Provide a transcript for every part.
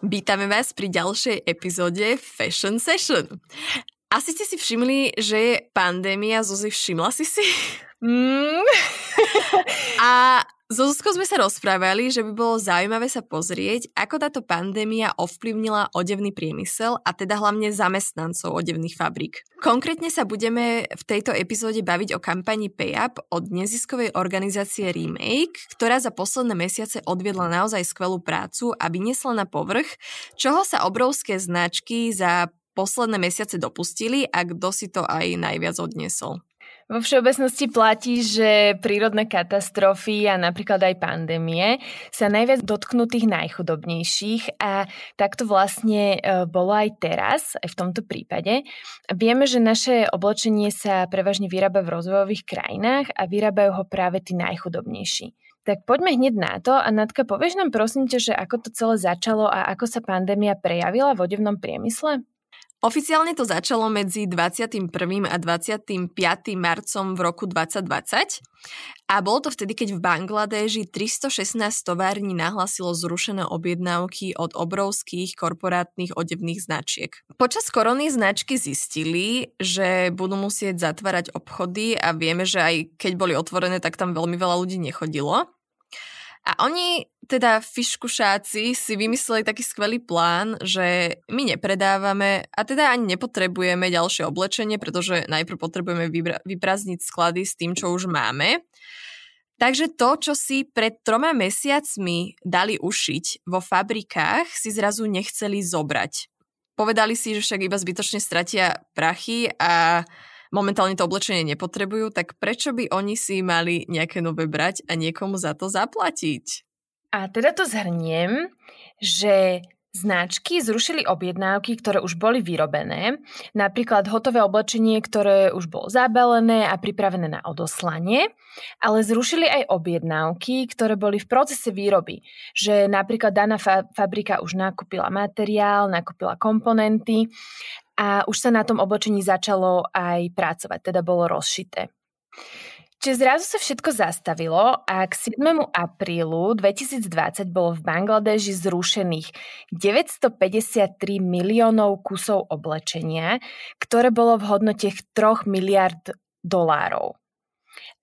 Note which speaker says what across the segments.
Speaker 1: Vítame vás pri ďalšej epizóde Fashion Session. Asi ste si všimli, že je pandémia, Zuzi, všimla si si? Mm. A so Zuzkou sme sa rozprávali, že by bolo zaujímavé sa pozrieť, ako táto pandémia ovplyvnila odevný priemysel a teda hlavne zamestnancov odevných fabrík. Konkrétne sa budeme v tejto epizóde baviť o kampani PayUp od neziskovej organizácie Remake, ktorá za posledné mesiace odviedla naozaj skvelú prácu a vyniesla na povrch, čoho sa obrovské značky za posledné mesiace dopustili a kto si to aj najviac odniesol.
Speaker 2: Vo všeobecnosti platí, že prírodné katastrofy a napríklad aj pandémie sa najviac dotknú tých najchudobnejších a tak to vlastne e, bolo aj teraz, aj v tomto prípade. Vieme, že naše oblečenie sa prevažne vyrába v rozvojových krajinách a vyrábajú ho práve tí najchudobnejší. Tak poďme hneď na to a Natka, povieš nám prosím ťa, že ako to celé začalo a ako sa pandémia prejavila v odevnom priemysle?
Speaker 1: Oficiálne to začalo medzi 21. a 25. marcom v roku 2020 a bolo to vtedy, keď v Bangladeži 316 tovární nahlasilo zrušené objednávky od obrovských korporátnych odevných značiek. Počas korony značky zistili, že budú musieť zatvárať obchody a vieme, že aj keď boli otvorené, tak tam veľmi veľa ľudí nechodilo. A oni, teda fiškušáci, si vymysleli taký skvelý plán, že my nepredávame a teda ani nepotrebujeme ďalšie oblečenie, pretože najprv potrebujeme vybra- vyprázdniť sklady s tým, čo už máme. Takže to, čo si pred troma mesiacmi dali ušiť vo fabrikách, si zrazu nechceli zobrať. Povedali si, že však iba zbytočne stratia prachy a momentálne to oblečenie nepotrebujú, tak prečo by oni si mali nejaké nové brať a niekomu za to zaplatiť?
Speaker 2: A teda to zhrniem, že Značky zrušili objednávky, ktoré už boli vyrobené, napríklad hotové oblečenie, ktoré už bolo zabalené a pripravené na odoslanie, ale zrušili aj objednávky, ktoré boli v procese výroby, že napríklad daná fa- fabrika už nakúpila materiál, nakúpila komponenty a už sa na tom oblečení začalo aj pracovať, teda bolo rozšité. Čiže zrazu sa všetko zastavilo a k 7. aprílu 2020 bolo v Bangladeži zrušených 953 miliónov kusov oblečenia, ktoré bolo v hodnote 3 miliard dolárov.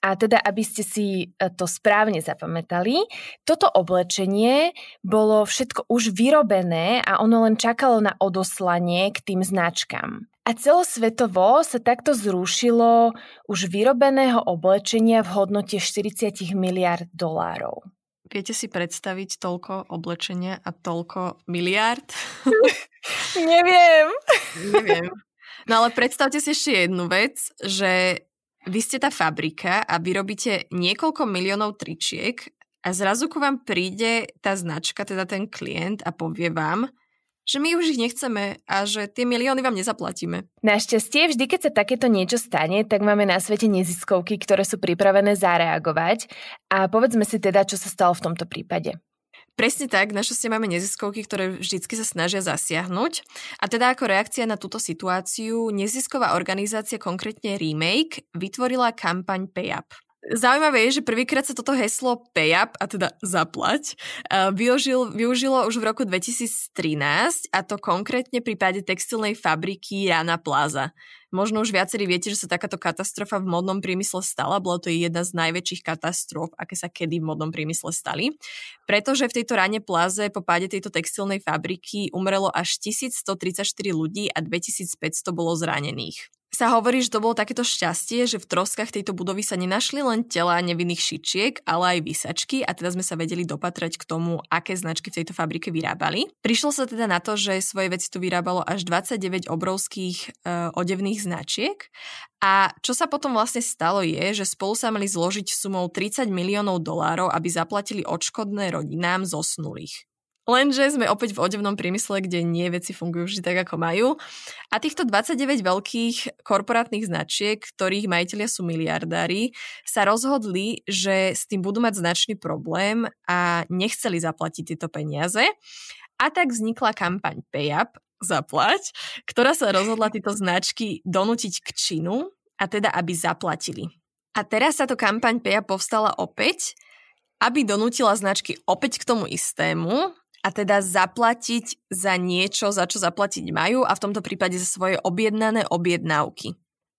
Speaker 2: A teda, aby ste si e, to správne zapamätali, toto oblečenie bolo všetko už vyrobené a ono len čakalo na odoslanie k tým značkám. A celosvetovo sa takto zrušilo už vyrobeného oblečenia v hodnote 40 miliard dolárov.
Speaker 1: Viete si predstaviť toľko oblečenia a toľko miliard?
Speaker 2: Neviem.
Speaker 1: Neviem. No ale predstavte si ešte jednu vec, že vy ste tá fabrika a vyrobíte niekoľko miliónov tričiek a zrazu ku vám príde tá značka, teda ten klient a povie vám, že my už ich nechceme a že tie milióny vám nezaplatíme.
Speaker 2: Našťastie, vždy keď sa takéto niečo stane, tak máme na svete neziskovky, ktoré sú pripravené zareagovať a povedzme si teda, čo sa stalo v tomto prípade.
Speaker 1: Presne tak, našťastie máme neziskovky, ktoré vždycky sa snažia zasiahnuť. A teda ako reakcia na túto situáciu, nezisková organizácia, konkrétne Remake, vytvorila kampaň PayUp. Zaujímavé je, že prvýkrát sa toto heslo pay up, a teda zaplať, využil, využilo už v roku 2013 a to konkrétne pri páde textilnej fabriky Rana Plaza. Možno už viacerí viete, že sa takáto katastrofa v modnom priemysle stala. Bola to jedna z najväčších katastrof, aké sa kedy v modnom priemysle stali. Pretože v tejto rane pláze po páde tejto textilnej fabriky umrelo až 1134 ľudí a 2500 bolo zranených sa hovorí, že to bolo takéto šťastie, že v troskách tejto budovy sa nenašli len tela nevinných šičiek, ale aj výsačky a teda sme sa vedeli dopatrať k tomu, aké značky v tejto fabrike vyrábali. Prišlo sa teda na to, že svoje veci tu vyrábalo až 29 obrovských e, odevných značiek a čo sa potom vlastne stalo je, že spolu sa mali zložiť sumou 30 miliónov dolárov, aby zaplatili odškodné rodinám zosnulých. Lenže sme opäť v odevnom priemysle, kde nie veci fungujú vždy tak, ako majú. A týchto 29 veľkých korporátnych značiek, ktorých majiteľia sú miliardári, sa rozhodli, že s tým budú mať značný problém a nechceli zaplatiť tieto peniaze. A tak vznikla kampaň PayUp, zaplať, ktorá sa rozhodla tieto značky donútiť k činu, a teda aby zaplatili. A teraz táto kampaň PayUp povstala opäť, aby donútila značky opäť k tomu istému a teda zaplatiť za niečo, za čo zaplatiť majú a v tomto prípade za svoje objednané objednávky.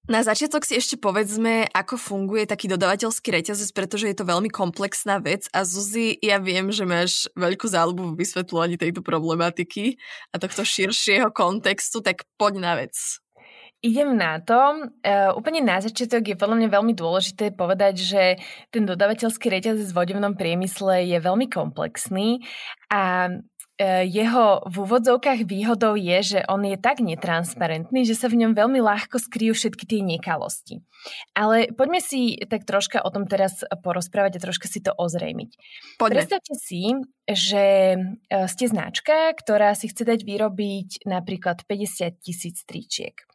Speaker 1: Na začiatok si ešte povedzme, ako funguje taký dodavateľský reťazec, pretože je to veľmi komplexná vec a Zuzi, ja viem, že máš veľkú záľubu v vysvetľovaní tejto problematiky a tohto širšieho kontextu, tak poď na vec.
Speaker 2: Idem na to. Uh, úplne na začiatok je podľa mňa veľmi dôležité povedať, že ten dodavateľský reťazec v vodevnom priemysle je veľmi komplexný a E, jeho v úvodzovkách výhodou je, že on je tak netransparentný, že sa v ňom veľmi ľahko skryjú všetky tie nekalosti. Ale poďme si tak troška o tom teraz porozprávať a troška si to ozrejmiť. Poďme. Predstavte si, že e, ste značka, ktorá si chce dať vyrobiť napríklad 50 tisíc tričiek.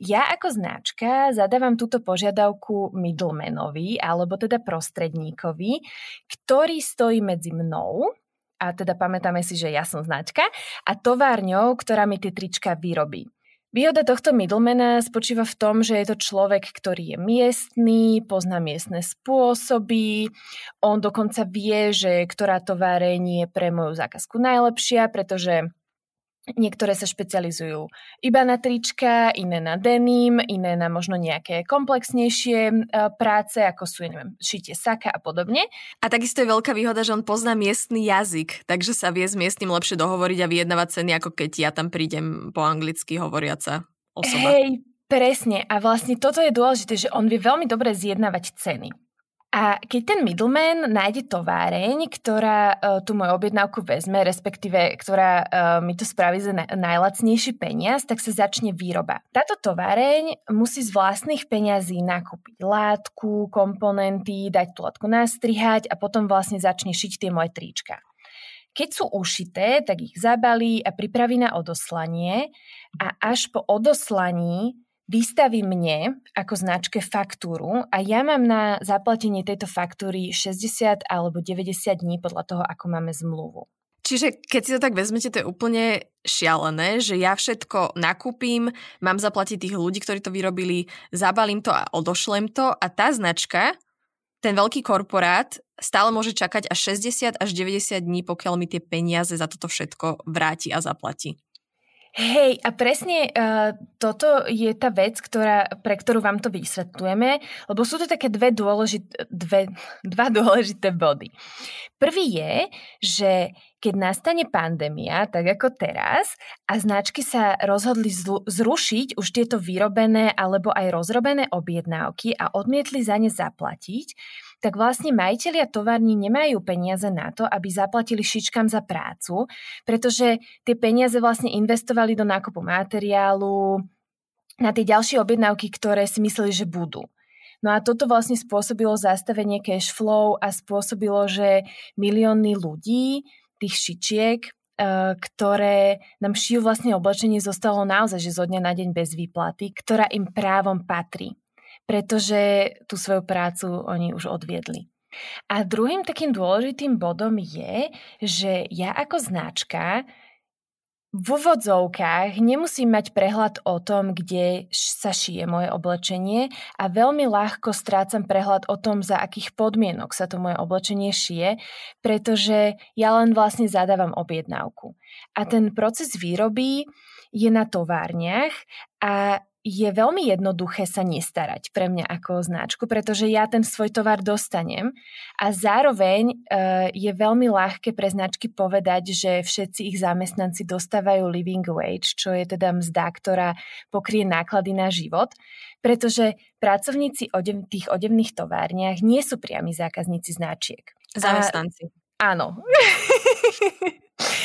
Speaker 2: Ja ako značka zadávam túto požiadavku middlemanovi, alebo teda prostredníkovi, ktorý stojí medzi mnou, a teda pamätáme si, že ja som značka, a továrňou, ktorá mi tie trička vyrobí. Výhoda tohto middlemana spočíva v tom, že je to človek, ktorý je miestný, pozná miestne spôsoby, on dokonca vie, že ktorá továreň je pre moju zákazku najlepšia, pretože Niektoré sa špecializujú iba na trička, iné na denim, iné na možno nejaké komplexnejšie e, práce, ako sú, neviem, šitie saka a podobne.
Speaker 1: A takisto je veľká výhoda, že on pozná miestny jazyk, takže sa vie s miestnym lepšie dohovoriť a vyjednávať ceny, ako keď ja tam prídem po anglicky hovoriaca osoba.
Speaker 2: Hej, presne. A vlastne toto je dôležité, že on vie veľmi dobre zjednávať ceny. A keď ten middleman nájde továreň, ktorá uh, tú moju objednávku vezme, respektíve ktorá uh, mi to spraví za na- najlacnejší peniaz, tak sa začne výroba. Táto továreň musí z vlastných peňazí nakúpiť látku, komponenty, dať tú látku nastrihať a potom vlastne začne šiť tie moje trička. Keď sú ušité, tak ich zabalí a pripraví na odoslanie a až po odoslaní vystaví mne ako značke faktúru a ja mám na zaplatenie tejto faktúry 60 alebo 90 dní podľa toho, ako máme zmluvu.
Speaker 1: Čiže keď si to tak vezmete, to je úplne šialené, že ja všetko nakúpim, mám zaplatiť tých ľudí, ktorí to vyrobili, zabalím to a odošlem to a tá značka, ten veľký korporát stále môže čakať až 60 až 90 dní, pokiaľ mi tie peniaze za toto všetko vráti a zaplatí.
Speaker 2: Hej, a presne uh, toto je tá vec, ktorá, pre ktorú vám to vysvetľujeme, lebo sú to také dve dôležité, dve, dva dôležité body. Prvý je, že keď nastane pandémia, tak ako teraz, a značky sa rozhodli zrušiť už tieto vyrobené alebo aj rozrobené objednávky a odmietli za ne zaplatiť, tak vlastne majiteľia tovární nemajú peniaze na to, aby zaplatili šičkám za prácu, pretože tie peniaze vlastne investovali do nákupu materiálu, na tie ďalšie objednávky, ktoré si mysleli, že budú. No a toto vlastne spôsobilo zastavenie cash flow a spôsobilo, že milióny ľudí, tých šičiek, eh, ktoré nám šijú vlastne oblečenie, zostalo naozaj, že zo dňa na deň bez výplaty, ktorá im právom patrí pretože tú svoju prácu oni už odviedli. A druhým takým dôležitým bodom je, že ja ako značka v úvodzovkách nemusím mať prehľad o tom, kde sa šije moje oblečenie a veľmi ľahko strácam prehľad o tom, za akých podmienok sa to moje oblečenie šije, pretože ja len vlastne zadávam objednávku. A ten proces výroby je na továrniach a je veľmi jednoduché sa nestarať pre mňa ako značku, pretože ja ten svoj tovar dostanem a zároveň uh, je veľmi ľahké pre značky povedať, že všetci ich zamestnanci dostávajú living wage, čo je teda mzda, ktorá pokrie náklady na život, pretože pracovníci odev, tých odevných továrniach nie sú priami zákazníci značiek.
Speaker 1: Zamestnanci.
Speaker 2: A, áno.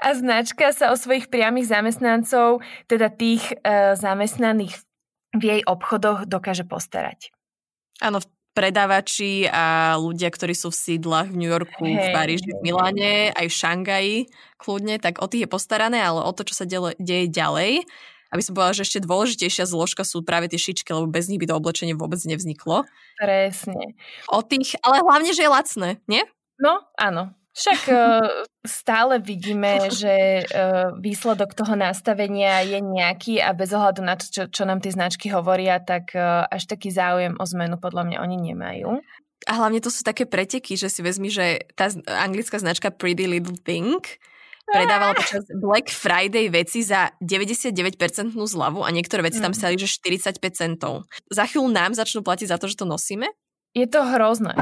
Speaker 2: a značka sa o svojich priamých zamestnancov, teda tých e, zamestnaných v jej obchodoch dokáže postarať.
Speaker 1: Áno, v predávači a ľudia, ktorí sú v sídlach v New Yorku, hey, v Paríži, v Miláne, aj v Šangaji kľudne, tak o tých je postarané, ale o to, čo sa deje, deje ďalej, aby som povedala, že ešte dôležitejšia zložka sú práve tie šičky, lebo bez nich by to oblečenie vôbec nevzniklo.
Speaker 2: Presne.
Speaker 1: O tých, ale hlavne, že je lacné, nie?
Speaker 2: No, áno. Však uh, stále vidíme, že uh, výsledok toho nastavenia je nejaký a bez ohľadu na to, čo, čo nám tie značky hovoria, tak uh, až taký záujem o zmenu podľa mňa oni nemajú.
Speaker 1: A hlavne to sú také preteky, že si vezmi, že tá anglická značka Pretty Little Thing predávala počas Black Friday veci za 99% zľavu a niektoré veci tam mhm. stali, že 45 centov. Za chvíľu nám začnú platiť za to, že to nosíme?
Speaker 2: Je to hrozné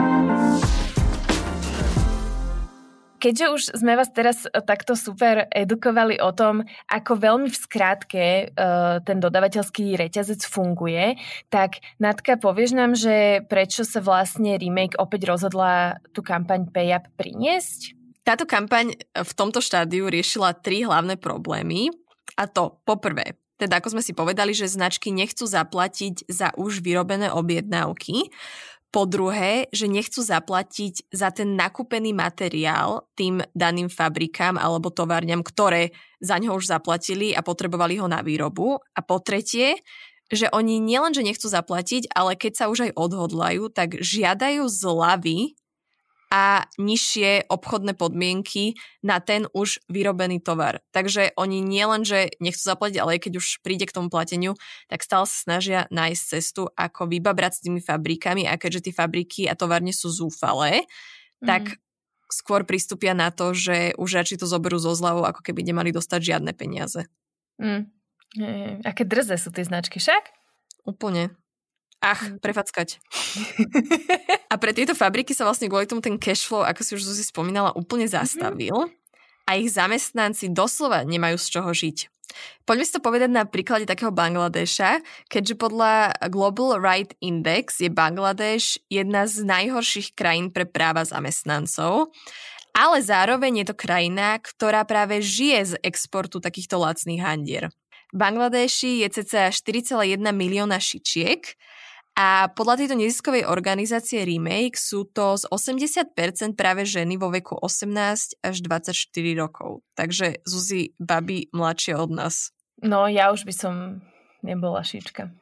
Speaker 2: keďže už sme vás teraz e, takto super edukovali o tom, ako veľmi v skrátke uh, ten dodavateľský reťazec funguje, tak Natka, povieš nám, že prečo sa vlastne remake opäť rozhodla tú kampaň PayUp priniesť?
Speaker 1: Táto kampaň v tomto štádiu riešila tri hlavné problémy. A to, poprvé, teda ako sme si povedali, že značky nechcú zaplatiť za už vyrobené objednávky, po druhé, že nechcú zaplatiť za ten nakúpený materiál tým daným fabrikám alebo továrňam, ktoré za ňo už zaplatili a potrebovali ho na výrobu. A po tretie, že oni nielenže nechcú zaplatiť, ale keď sa už aj odhodlajú, tak žiadajú zľavy a nižšie obchodné podmienky na ten už vyrobený tovar. Takže oni nielen, že nechcú zaplatiť, ale keď už príde k tomu plateniu, tak stále sa snažia nájsť cestu, ako vybabrať s tými fabrikami a keďže tie fabriky a továrne sú zúfalé, mm. tak skôr pristúpia na to, že už radšej to zoberú zo zľavou, ako keby nemali dostať žiadne peniaze.
Speaker 2: Mm. Aké drze sú tie značky však?
Speaker 1: Úplne. Ach, mm. prefackať. a pre tieto fabriky sa vlastne kvôli tomu ten cash flow, ako si už Zuzi spomínala, úplne mhm. zastavil a ich zamestnanci doslova nemajú z čoho žiť. Poďme si to povedať na príklade takého Bangladeša, keďže podľa Global Right Index je Bangladeš jedna z najhorších krajín pre práva zamestnancov, ale zároveň je to krajina, ktorá práve žije z exportu takýchto lacných handier. V Bangladeši je cca 4,1 milióna šičiek a podľa tejto neziskovej organizácie Remake sú to z 80% práve ženy vo veku 18 až 24 rokov. Takže Zuzi, babi mladšie od nás.
Speaker 2: No, ja už by som nebola šička.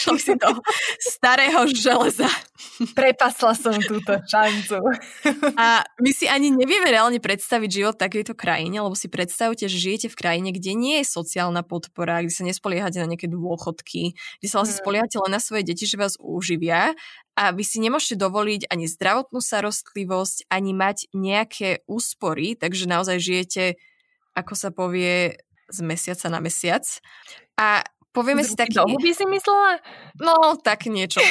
Speaker 1: Išlo si do starého železa.
Speaker 2: Prepasla som túto šancu.
Speaker 1: A my si ani nevieme reálne predstaviť život v takejto krajine, lebo si predstavte, že žijete v krajine, kde nie je sociálna podpora, kde sa nespoliehate na nejaké dôchodky, kde sa vlastne hmm. spoliehate len na svoje deti, že vás uživia a vy si nemôžete dovoliť ani zdravotnú starostlivosť, ani mať nejaké úspory, takže naozaj žijete, ako sa povie, z mesiaca na mesiac. A Povieme si taký...
Speaker 2: Do huby si myslela?
Speaker 1: No, tak niečo.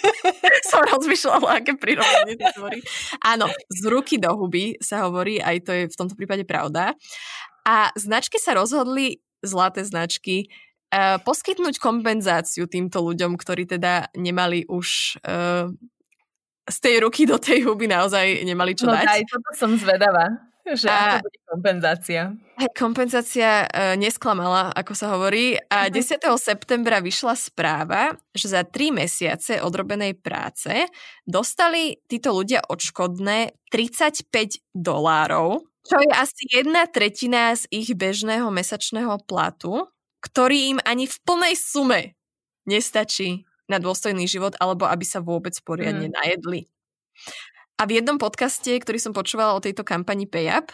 Speaker 1: Som rozmýšľala, aké prirovnanie to tvorí. Áno, z ruky do huby sa hovorí, aj to je v tomto prípade pravda. A značky sa rozhodli, zlaté značky, uh, poskytnúť kompenzáciu týmto ľuďom, ktorí teda nemali už uh, z tej ruky do tej huby naozaj nemali čo
Speaker 2: no,
Speaker 1: dať.
Speaker 2: aj toto som zvedavá. Že a, ako bude kompenzácia?
Speaker 1: Kompenzácia e, nesklamala, ako sa hovorí. A 10. Mhm. septembra vyšla správa, že za 3 mesiace odrobenej práce dostali títo ľudia odškodné 35 dolárov, čo je asi jedna tretina z ich bežného mesačného platu, ktorý im ani v plnej sume nestačí na dôstojný život alebo aby sa vôbec poriadne mm. najedli. A v jednom podcaste, ktorý som počúvala o tejto kampani PayUp,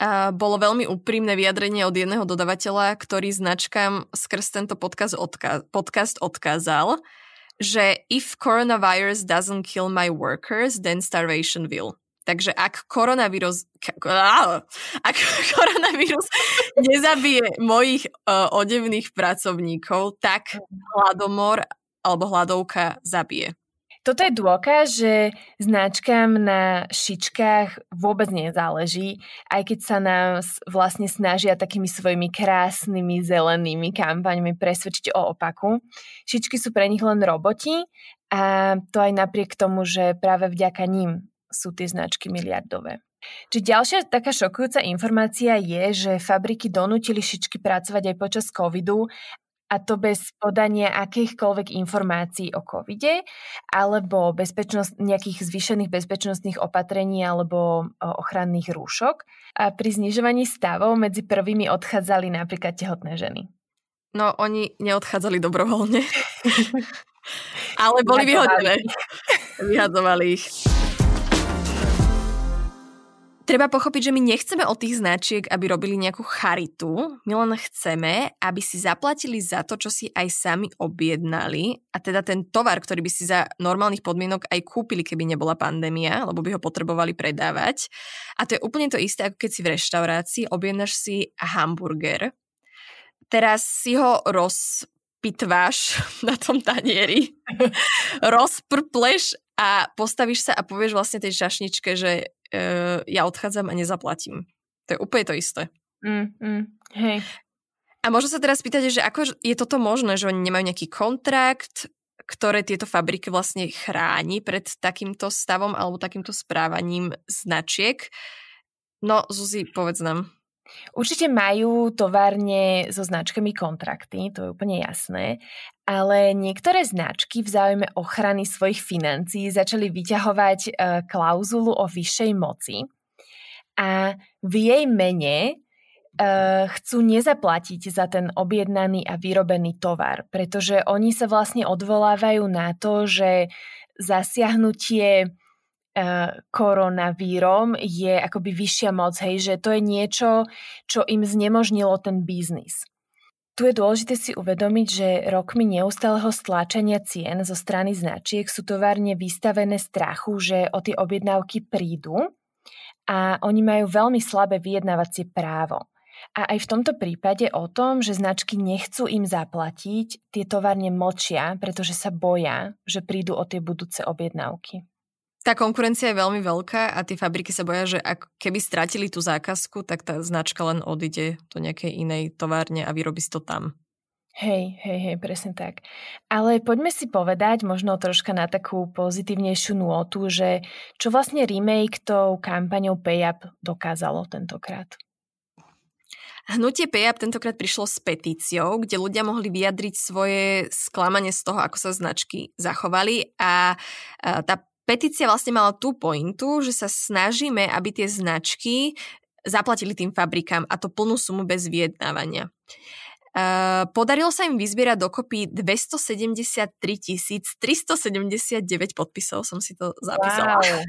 Speaker 1: a bolo veľmi úprimné vyjadrenie od jedného dodavateľa, ktorý značkám skrz tento podcast, odka- podcast odkázal, že if coronavirus doesn't kill my workers, then starvation will. Takže ak koronavírus, ak koronavírus nezabije mojich uh, odevných pracovníkov, tak hladomor alebo hladovka zabije.
Speaker 2: Toto je dôkaz, že značkám na šičkách vôbec nezáleží, aj keď sa nás vlastne snažia takými svojimi krásnymi zelenými kampaňmi presvedčiť o opaku. Šičky sú pre nich len roboti a to aj napriek tomu, že práve vďaka ním sú tie značky miliardové. Čiže ďalšia taká šokujúca informácia je, že fabriky donútili šičky pracovať aj počas covidu a to bez podania akýchkoľvek informácií o covide alebo bezpečnosť, nejakých zvýšených bezpečnostných opatrení alebo ochranných rúšok. A pri znižovaní stavov medzi prvými odchádzali napríklad tehotné ženy.
Speaker 1: No, oni neodchádzali dobrovoľne. Ale boli vyhodené. Vyhadzovali ich. Treba pochopiť, že my nechceme od tých značiek, aby robili nejakú charitu. My len chceme, aby si zaplatili za to, čo si aj sami objednali. A teda ten tovar, ktorý by si za normálnych podmienok aj kúpili, keby nebola pandémia, lebo by ho potrebovali predávať. A to je úplne to isté, ako keď si v reštaurácii objednáš si hamburger. Teraz si ho rozpitváš na tom tanieri, rozprpleš a postavíš sa a povieš vlastne tej šašničke, že uh, ja odchádzam a nezaplatím. To je úplne to isté.
Speaker 2: Mm, mm, hej.
Speaker 1: A možno sa teraz spýtate, že ako je toto možné, že oni nemajú nejaký kontrakt, ktoré tieto fabriky vlastne chráni pred takýmto stavom alebo takýmto správaním značiek. No, Zuzi, povedz nám.
Speaker 2: Určite majú továrne so značkami kontrakty, to je úplne jasné, ale niektoré značky v záujme ochrany svojich financií začali vyťahovať e, klauzulu o vyššej moci a v jej mene e, chcú nezaplatiť za ten objednaný a vyrobený tovar, pretože oni sa vlastne odvolávajú na to, že zasiahnutie koronavírom je akoby vyššia moc, hej, že to je niečo, čo im znemožnilo ten biznis. Tu je dôležité si uvedomiť, že rokmi neustáleho stláčania cien zo strany značiek sú továrne vystavené strachu, že o tie objednávky prídu a oni majú veľmi slabé vyjednávacie právo. A aj v tomto prípade o tom, že značky nechcú im zaplatiť, tie továrne močia, pretože sa boja, že prídu o tie budúce objednávky.
Speaker 1: Tá konkurencia je veľmi veľká a tie fabriky sa boja, že ak keby stratili tú zákazku, tak tá značka len odíde do nejakej inej továrne a vyrobí si to tam.
Speaker 2: Hej, hej, hej, presne tak. Ale poďme si povedať možno troška na takú pozitívnejšiu nôtu, že čo vlastne remake tou kampaňou PayUp dokázalo tentokrát.
Speaker 1: Hnutie PayUp tentokrát prišlo s petíciou, kde ľudia mohli vyjadriť svoje sklamanie z toho, ako sa značky zachovali a tá petícia vlastne mala tú pointu, že sa snažíme, aby tie značky zaplatili tým fabrikám a to plnú sumu bez vyjednávania. Uh, podarilo sa im vyzbierať dokopy 273 379 podpisov, som si to zapísala.
Speaker 2: Wow.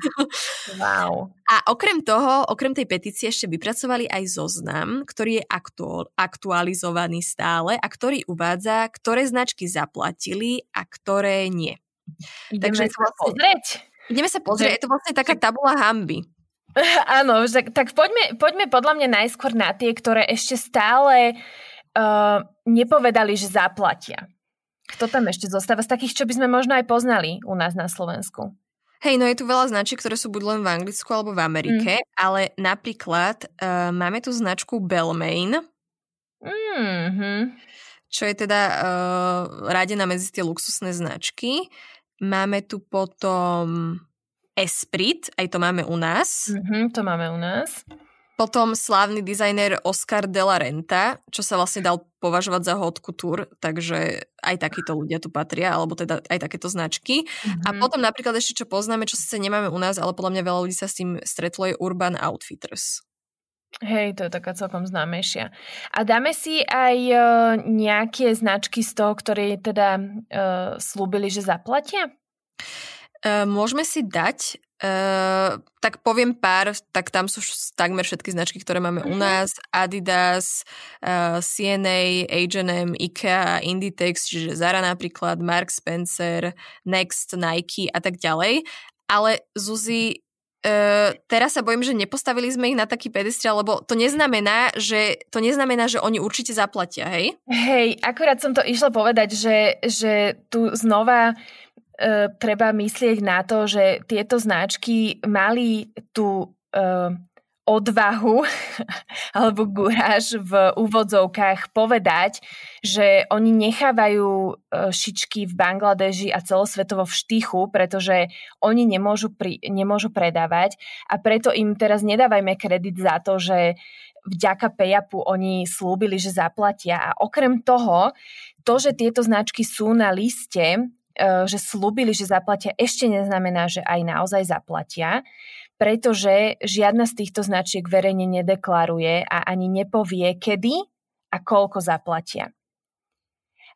Speaker 2: wow.
Speaker 1: A okrem toho, okrem tej petície ešte vypracovali aj zoznam, ktorý je aktuál, aktualizovaný stále a ktorý uvádza, ktoré značky zaplatili a ktoré nie.
Speaker 2: Ideme Takže sa pozrieť.
Speaker 1: Ideme sa pozrieť, je to vlastne taká tabula hamby.
Speaker 2: Áno, tak, tak poďme, poďme podľa mňa najskôr na tie, ktoré ešte stále uh, nepovedali, že zaplatia. Kto tam ešte zostáva z takých, čo by sme možno aj poznali u nás na Slovensku?
Speaker 1: Hej, no je tu veľa značiek, ktoré sú buď len v Anglicku alebo v Amerike, mm. ale napríklad uh, máme tu značku Belmain,
Speaker 2: mm-hmm.
Speaker 1: čo je teda uh, radená medzi tie luxusné značky. Máme tu potom Esprit, aj to máme u nás.
Speaker 2: Mm-hmm, to máme u nás.
Speaker 1: Potom slávny dizajner Oscar de la Renta, čo sa vlastne dal považovať za haute couture, takže aj takíto ľudia tu patria, alebo teda aj takéto značky. Mm-hmm. A potom napríklad ešte, čo poznáme, čo sa nemáme u nás, ale podľa mňa veľa ľudí sa s tým stretlo, je Urban Outfitters.
Speaker 2: Hej, to je taká celkom známejšia. A dáme si aj uh, nejaké značky z toho, ktoré teda uh, slúbili, že zaplatia?
Speaker 1: Uh, môžeme si dať, uh, tak poviem pár, tak tam sú takmer všetky značky, ktoré máme uh-huh. u mhm. nás. Adidas, uh, CNA, H&M, IKEA, Inditex, čiže Zara napríklad, Mark Spencer, Next, Nike a tak ďalej. Ale Zuzi, Uh, teraz sa bojím, že nepostavili sme ich na taký pedestriel, lebo to neznamená, že to neznamená, že oni určite zaplatia, hej?
Speaker 2: Hej, akurát som to išla povedať, že, že tu znova uh, treba myslieť na to, že tieto značky mali tú uh, odvahu alebo guráž v úvodzovkách povedať, že oni nechávajú e, šičky v Bangladeži a celosvetovo v štychu, pretože oni nemôžu, pri, nemôžu predávať a preto im teraz nedávajme kredit za to, že vďaka Payapu oni slúbili, že zaplatia. A okrem toho, to, že tieto značky sú na liste, e, že slúbili, že zaplatia, ešte neznamená, že aj naozaj zaplatia, pretože žiadna z týchto značiek verejne nedeklaruje a ani nepovie, kedy a koľko zaplatia.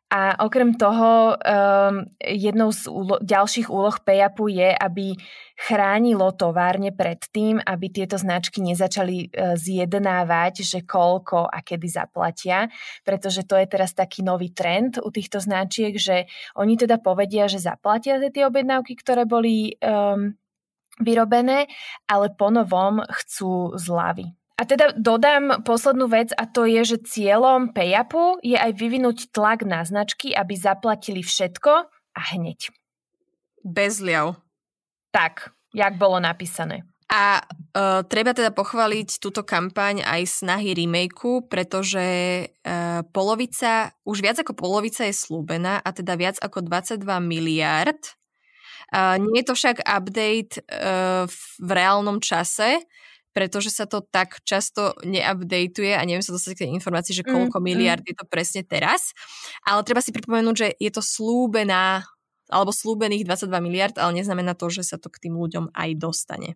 Speaker 2: A okrem toho, um, jednou z úlo- ďalších úloh PayUpu je, aby chránilo továrne pred tým, aby tieto značky nezačali uh, zjednávať, že koľko a kedy zaplatia, pretože to je teraz taký nový trend u týchto značiek, že oni teda povedia, že zaplatia za tie objednávky, ktoré boli um, vyrobené, ale ponovom chcú zľavy. A teda dodám poslednú vec a to je, že cieľom PayUpu je aj vyvinúť tlak na značky, aby zaplatili všetko a hneď.
Speaker 1: Bez liav.
Speaker 2: Tak, jak bolo napísané.
Speaker 1: A uh, treba teda pochváliť túto kampaň aj snahy remakeu, pretože uh, polovica, už viac ako polovica je slúbená a teda viac ako 22 miliard. Nie je to však update uh, v reálnom čase, pretože sa to tak často neupdateuje a neviem sa dostať k tej informácii, že koľko mm, miliard mm. je to presne teraz. Ale treba si pripomenúť, že je to slúbená alebo slúbených 22 miliard, ale neznamená to, že sa to k tým ľuďom aj dostane.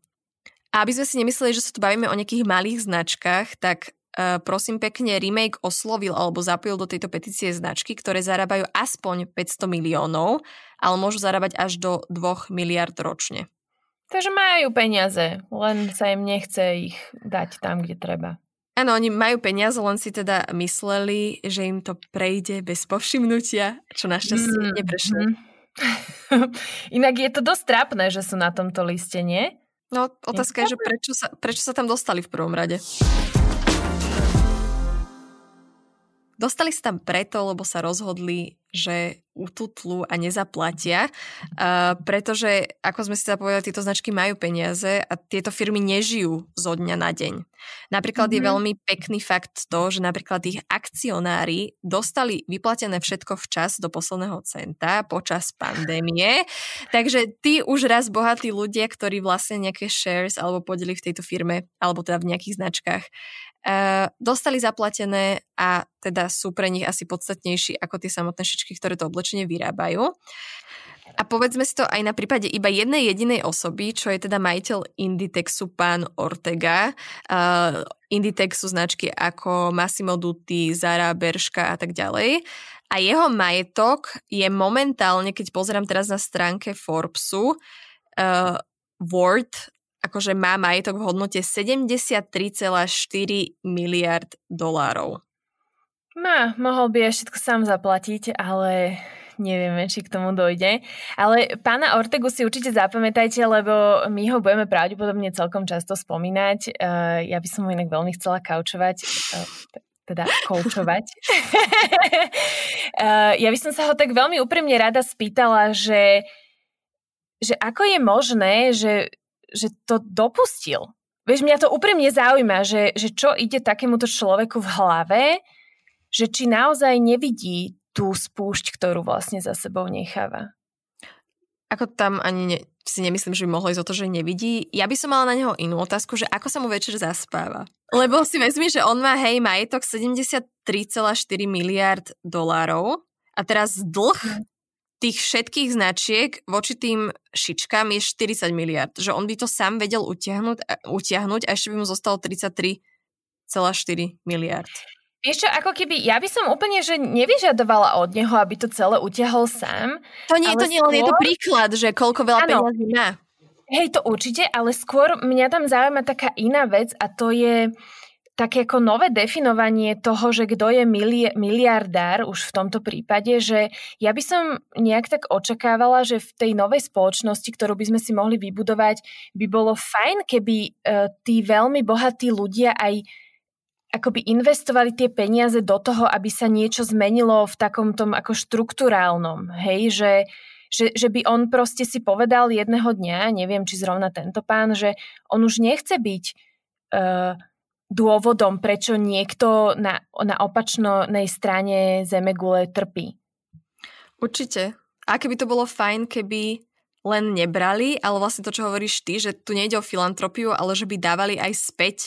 Speaker 1: A aby sme si nemysleli, že sa tu bavíme o nejakých malých značkách, tak prosím pekne, remake oslovil alebo zapojil do tejto petície značky, ktoré zarábajú aspoň 500 miliónov, ale môžu zarábať až do 2 miliard ročne.
Speaker 2: Takže majú peniaze, len sa im nechce ich dať tam, kde treba.
Speaker 1: Áno, oni majú peniaze, len si teda mysleli, že im to prejde bez povšimnutia, čo našťastie mm, neprešlo. Mm.
Speaker 2: Inak je to dosť trápne, že sú na tomto liste, nie?
Speaker 1: No, otázka je, je že prečo sa, prečo sa tam dostali v prvom rade. Dostali sa tam preto, lebo sa rozhodli, že ututlu a nezaplatia, uh, pretože, ako sme si sa povedali, tieto značky majú peniaze a tieto firmy nežijú zo dňa na deň. Napríklad mm-hmm. je mhm. veľmi pekný fakt to, že napríklad ich akcionári dostali vyplatené všetko včas do posledného centa počas pandémie, takže tí už raz bohatí ľudia, ktorí vlastne nejaké shares alebo podeli v tejto firme, alebo teda v nejakých značkách, dostali zaplatené a teda sú pre nich asi podstatnejší ako tie samotné šičky, ktoré to oblečenie vyrábajú. A povedzme si to aj na prípade iba jednej jedinej osoby, čo je teda majiteľ Inditexu pán Ortega. Uh, Inditex sú značky ako Massimo Dutti, Zara, Berška a tak ďalej. A jeho majetok je momentálne, keď pozerám teraz na stránke Forbesu, uh, worth akože má majetok v hodnote 73,4 miliard dolárov.
Speaker 2: Má, mohol by aj všetko sám zaplatiť, ale nevieme, či k tomu dojde. Ale pána Ortegu si určite zapamätajte, lebo my ho budeme pravdepodobne celkom často spomínať. Uh, ja by som ho inak veľmi chcela kaučovať. Uh, teda koučovať. uh, ja by som sa ho tak veľmi úprimne rada spýtala, že, že ako je možné, že že to dopustil. Vieš, mňa to úprimne zaujíma, že, že čo ide takémuto človeku v hlave, že či naozaj nevidí tú spúšť, ktorú vlastne za sebou necháva.
Speaker 1: Ako tam ani ne, si nemyslím, že by mohlo ísť o to, že nevidí. Ja by som mala na neho inú otázku, že ako sa mu večer zaspáva. Lebo si vezmi, že on má, hej, majetok 73,4 miliard dolárov a teraz dlh hm tých všetkých značiek voči tým šičkám je 40 miliard. Že on by to sám vedel utiahnuť, utiahnuť a ešte by mu zostalo 33,4 miliard.
Speaker 2: Vieš čo, ako keby, ja by som úplne, že nevyžadovala od neho, aby to celé utiahol sám.
Speaker 1: To nie, to nie, skôr... je to príklad, že koľko veľa peniazí má.
Speaker 2: Hej, to určite, ale skôr mňa tam zaujíma taká iná vec a to je, také ako nové definovanie toho, že kto je mili- miliardár už v tomto prípade, že ja by som nejak tak očakávala, že v tej novej spoločnosti, ktorú by sme si mohli vybudovať, by bolo fajn, keby uh, tí veľmi bohatí ľudia aj akoby investovali tie peniaze do toho, aby sa niečo zmenilo v takom tom ako štruktúrálnom, hej, že, že, že by on proste si povedal jedného dňa, neviem, či zrovna tento pán, že on už nechce byť uh, dôvodom, prečo niekto na, na opačnej strane Zemegule trpí.
Speaker 1: Určite. A keby to bolo fajn, keby len nebrali, ale vlastne to, čo hovoríš ty, že tu nejde o filantropiu, ale že by dávali aj späť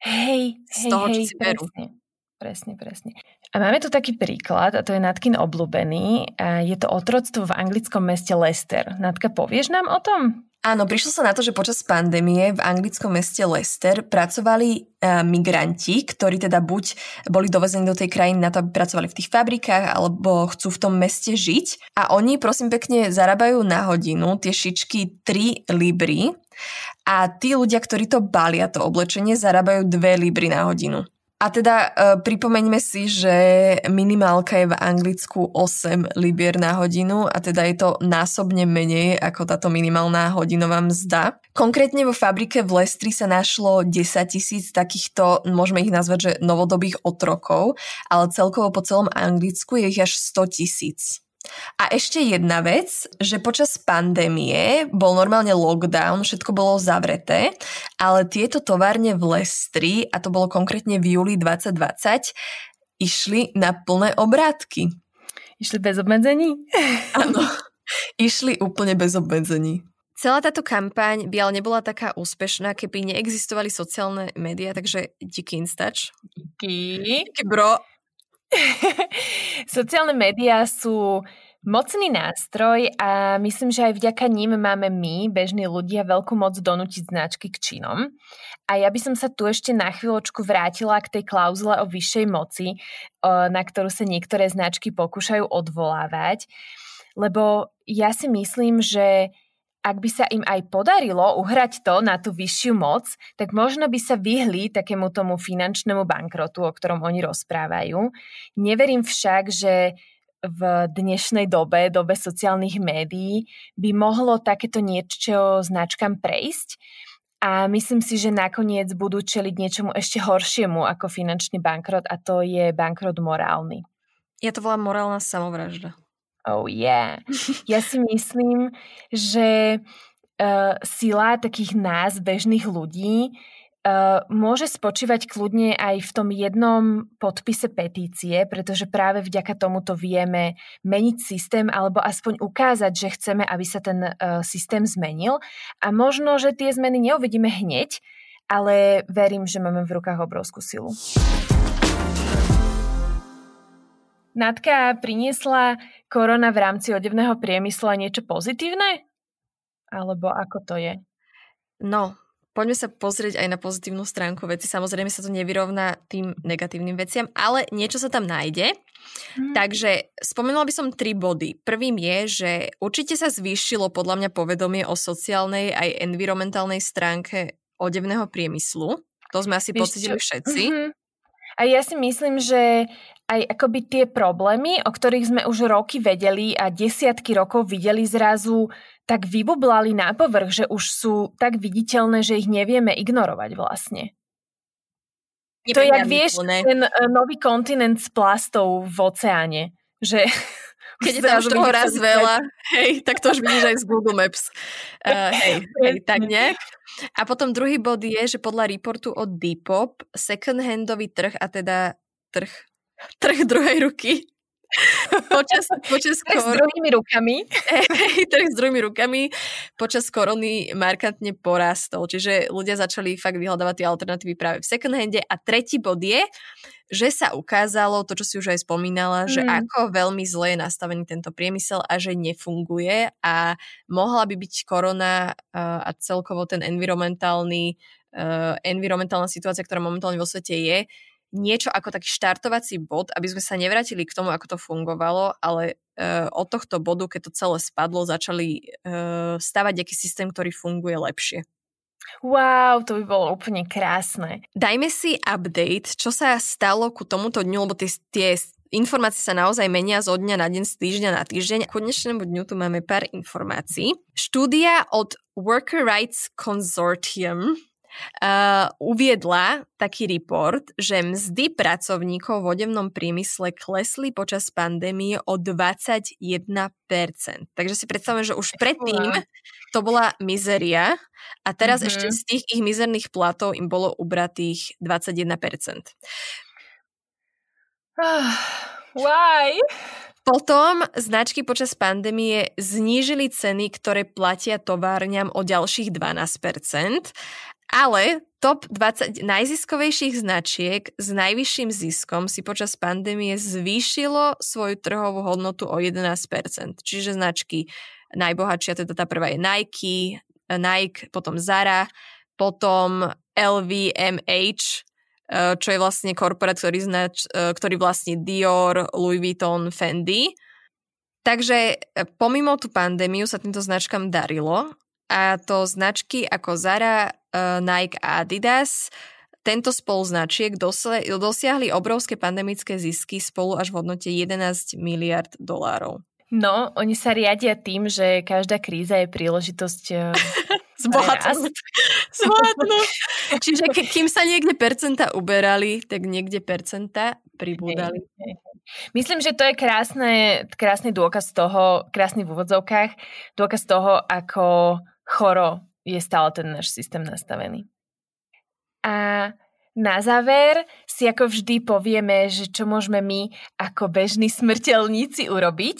Speaker 2: Hej,
Speaker 1: z toho,
Speaker 2: hej,
Speaker 1: čo si berú.
Speaker 2: Presne, presne, presne. A máme tu taký príklad, a to je Natkin obľúbený. A je to otroctvo v anglickom meste Leicester. Natka, povieš nám o tom?
Speaker 1: Áno, prišlo sa na to, že počas pandémie v anglickom meste Leicester pracovali uh, migranti, ktorí teda buď boli dovezení do tej krajiny na to, aby pracovali v tých fabrikách, alebo chcú v tom meste žiť. A oni, prosím pekne, zarábajú na hodinu tie šičky 3 libry a tí ľudia, ktorí to balia, to oblečenie, zarábajú 2 libry na hodinu. A teda e, pripomeňme si, že minimálka je v Anglicku 8 libier na hodinu a teda je to násobne menej ako táto minimálna hodinová mzda. Konkrétne vo fabrike v Lestri sa našlo 10 tisíc takýchto, môžeme ich nazvať, že novodobých otrokov, ale celkovo po celom Anglicku je ich až 100 tisíc. A ešte jedna vec, že počas pandémie bol normálne lockdown, všetko bolo zavreté, ale tieto továrne v Lestri, a to bolo konkrétne v júli 2020, išli na plné obrátky.
Speaker 2: Išli bez obmedzení?
Speaker 1: Áno, išli úplne bez obmedzení. Celá táto kampaň by ale nebola taká úspešná, keby neexistovali sociálne médiá, takže díky Instač.
Speaker 2: Díky.
Speaker 1: Díky bro.
Speaker 2: Sociálne médiá sú mocný nástroj a myslím, že aj vďaka ním máme my, bežní ľudia, veľkú moc donútiť značky k činom. A ja by som sa tu ešte na chvíľočku vrátila k tej klauzule o vyššej moci, na ktorú sa niektoré značky pokúšajú odvolávať. Lebo ja si myslím, že ak by sa im aj podarilo uhrať to na tú vyššiu moc, tak možno by sa vyhli takému tomu finančnému bankrotu, o ktorom oni rozprávajú. Neverím však, že v dnešnej dobe, dobe sociálnych médií, by mohlo takéto niečo značkám prejsť. A myslím si, že nakoniec budú čeliť niečomu ešte horšiemu ako finančný bankrot a to je bankrot morálny.
Speaker 1: Ja to volám morálna samovražda.
Speaker 2: Oh yeah. Ja si myslím, že uh, sila takých nás, bežných ľudí, uh, môže spočívať kľudne aj v tom jednom podpise petície, pretože práve vďaka tomuto vieme meniť systém alebo aspoň ukázať, že chceme, aby sa ten uh, systém zmenil. A možno, že tie zmeny neuvidíme hneď, ale verím, že máme v rukách obrovskú silu. Natka priniesla korona v rámci odevného priemyslu a niečo pozitívne? Alebo ako to je?
Speaker 1: No, poďme sa pozrieť aj na pozitívnu stránku veci. Samozrejme sa to nevyrovná tým negatívnym veciam, ale niečo sa tam nájde. Hmm. Takže spomenula by som tri body. Prvým je, že určite sa zvýšilo podľa mňa povedomie o sociálnej aj environmentálnej stránke odevného priemyslu. To sme asi pocitili všetci. Mm-hmm.
Speaker 2: A ja si myslím, že aj akoby tie problémy, o ktorých sme už roky vedeli a desiatky rokov videli zrazu, tak vybublali na povrch, že už sú tak viditeľné, že ich nevieme ignorovať vlastne. Je to jak vieš, ten uh, nový kontinent s plastov v oceáne, že
Speaker 1: keď je tam už toho raz veľa, hej, tak to už vidíš aj z Google Maps. Uh, hej, hej, tak nejak. A potom druhý bod je, že podľa reportu od Depop second-handový trh, a teda trh trh druhej ruky. počas, počas
Speaker 2: trh kor... s druhými rukami.
Speaker 1: trh s druhými rukami počas korony markantne porastol. Čiže ľudia začali fakt vyhľadávať tie alternatívy práve v second hande. A tretí bod je, že sa ukázalo to, čo si už aj spomínala, mm. že ako veľmi zle je nastavený tento priemysel a že nefunguje a mohla by byť korona a celkovo ten environmentálny, uh, environmentálna situácia, ktorá momentálne vo svete je, niečo ako taký štartovací bod, aby sme sa nevrátili k tomu, ako to fungovalo, ale uh, od tohto bodu, keď to celé spadlo, začali uh, stavať aký systém, ktorý funguje lepšie.
Speaker 2: Wow, to by bolo úplne krásne.
Speaker 1: Dajme si update, čo sa stalo ku tomuto dňu, lebo tie, tie informácie sa naozaj menia zo dňa na deň, z týždňa na týždeň. K dnešnému dňu tu máme pár informácií. Štúdia od Worker Rights Consortium Uh, uviedla taký report, že mzdy pracovníkov v odevnom priemysle klesli počas pandémie o 21%. Takže si predstavujem, že už predtým to bola mizeria a teraz mm-hmm. ešte z tých ich mizerných platov im bolo ubratých 21%.
Speaker 2: Uh, why?
Speaker 1: Potom značky počas pandémie znížili ceny, ktoré platia továrňam o ďalších 12% Ale top 20 najziskovejších značiek s najvyšším ziskom si počas pandémie zvýšilo svoju trhovú hodnotu o 11%. Čiže značky najbohatšia, teda tá prvá je Nike, Nike, potom Zara, potom LVMH, eh, čo je vlastne korporát, ktorý, znač, eh, ktorý vlastní Dior, Louis Vuitton, Fendi. Takže eh, pomimo tú pandémiu sa týmto značkám darilo a to značky ako Zara, Nike a Adidas tento spolu značiek dosiahli obrovské pandemické zisky spolu až v hodnote 11 miliard dolárov.
Speaker 2: No, oni sa riadia tým, že každá kríza je príležitosť
Speaker 1: zbohatnúť. zbohatnúť. Čiže ke, kým sa niekde percenta uberali, tak niekde percenta pribúdali.
Speaker 2: Myslím, že to je krásne, krásny dôkaz toho, krásny v úvodzovkách, dôkaz toho, ako choro je stále ten náš systém nastavený. A na záver si ako vždy povieme, že čo môžeme my ako bežní smrteľníci urobiť.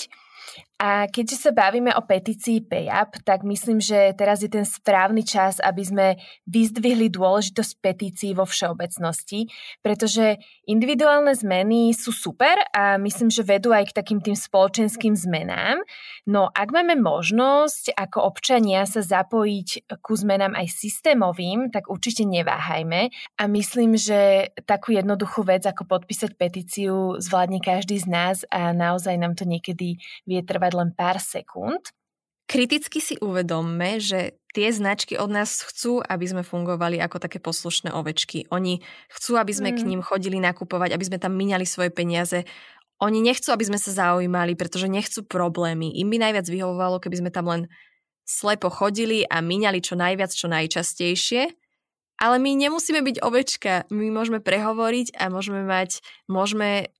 Speaker 2: A keďže sa bavíme o petícii PayUp, tak myslím, že teraz je ten správny čas, aby sme vyzdvihli dôležitosť petícií vo všeobecnosti, pretože individuálne zmeny sú super a myslím, že vedú aj k takým tým spoločenským zmenám. No ak máme možnosť ako občania sa zapojiť ku zmenám aj systémovým, tak určite neváhajme a myslím, že takú jednoduchú vec ako podpísať petíciu zvládne každý z nás a naozaj nám to niekedy vie trvať trvať len pár sekúnd.
Speaker 1: Kriticky si uvedomme, že tie značky od nás chcú, aby sme fungovali ako také poslušné ovečky. Oni chcú, aby sme mm. k ním chodili nakupovať, aby sme tam minali svoje peniaze. Oni nechcú, aby sme sa zaujímali, pretože nechcú problémy. Im by najviac vyhovovalo, keby sme tam len slepo chodili a minali čo najviac, čo najčastejšie. Ale my nemusíme byť ovečka. My môžeme prehovoriť a môžeme mať, môžeme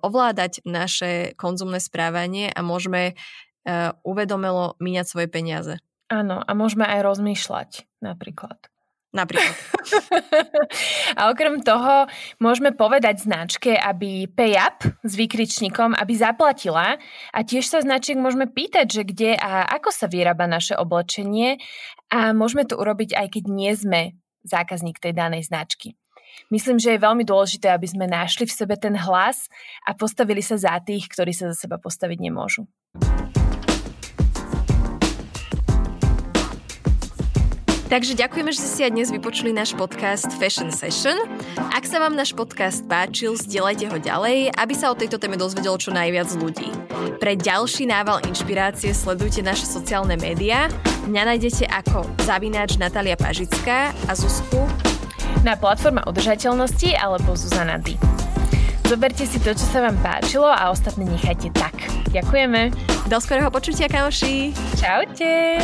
Speaker 1: ovládať naše konzumné správanie a môžeme uh, uvedomelo míňať svoje peniaze.
Speaker 2: Áno, a môžeme aj rozmýšľať napríklad.
Speaker 1: Napríklad.
Speaker 2: a okrem toho môžeme povedať značke, aby pay up s výkričníkom, aby zaplatila a tiež sa značiek môžeme pýtať, že kde a ako sa vyrába naše oblečenie a môžeme to urobiť aj keď nie sme zákazník tej danej značky. Myslím, že je veľmi dôležité, aby sme našli v sebe ten hlas a postavili sa za tých, ktorí sa za seba postaviť nemôžu.
Speaker 1: Takže ďakujeme, že ste si aj dnes vypočuli náš podcast Fashion Session. Ak sa vám náš podcast páčil, zdieľajte ho ďalej, aby sa o tejto téme dozvedelo čo najviac ľudí. Pre ďalší nával inšpirácie sledujte naše sociálne médiá. Mňa nájdete ako zavináč Natalia Pažická a Zuzku
Speaker 2: na platforma udržateľnosti alebo Zuzana D. Zoberte si to, čo sa vám páčilo a ostatné nechajte tak. Ďakujeme.
Speaker 1: Do skorého počutia, kamoši.
Speaker 2: Čaute.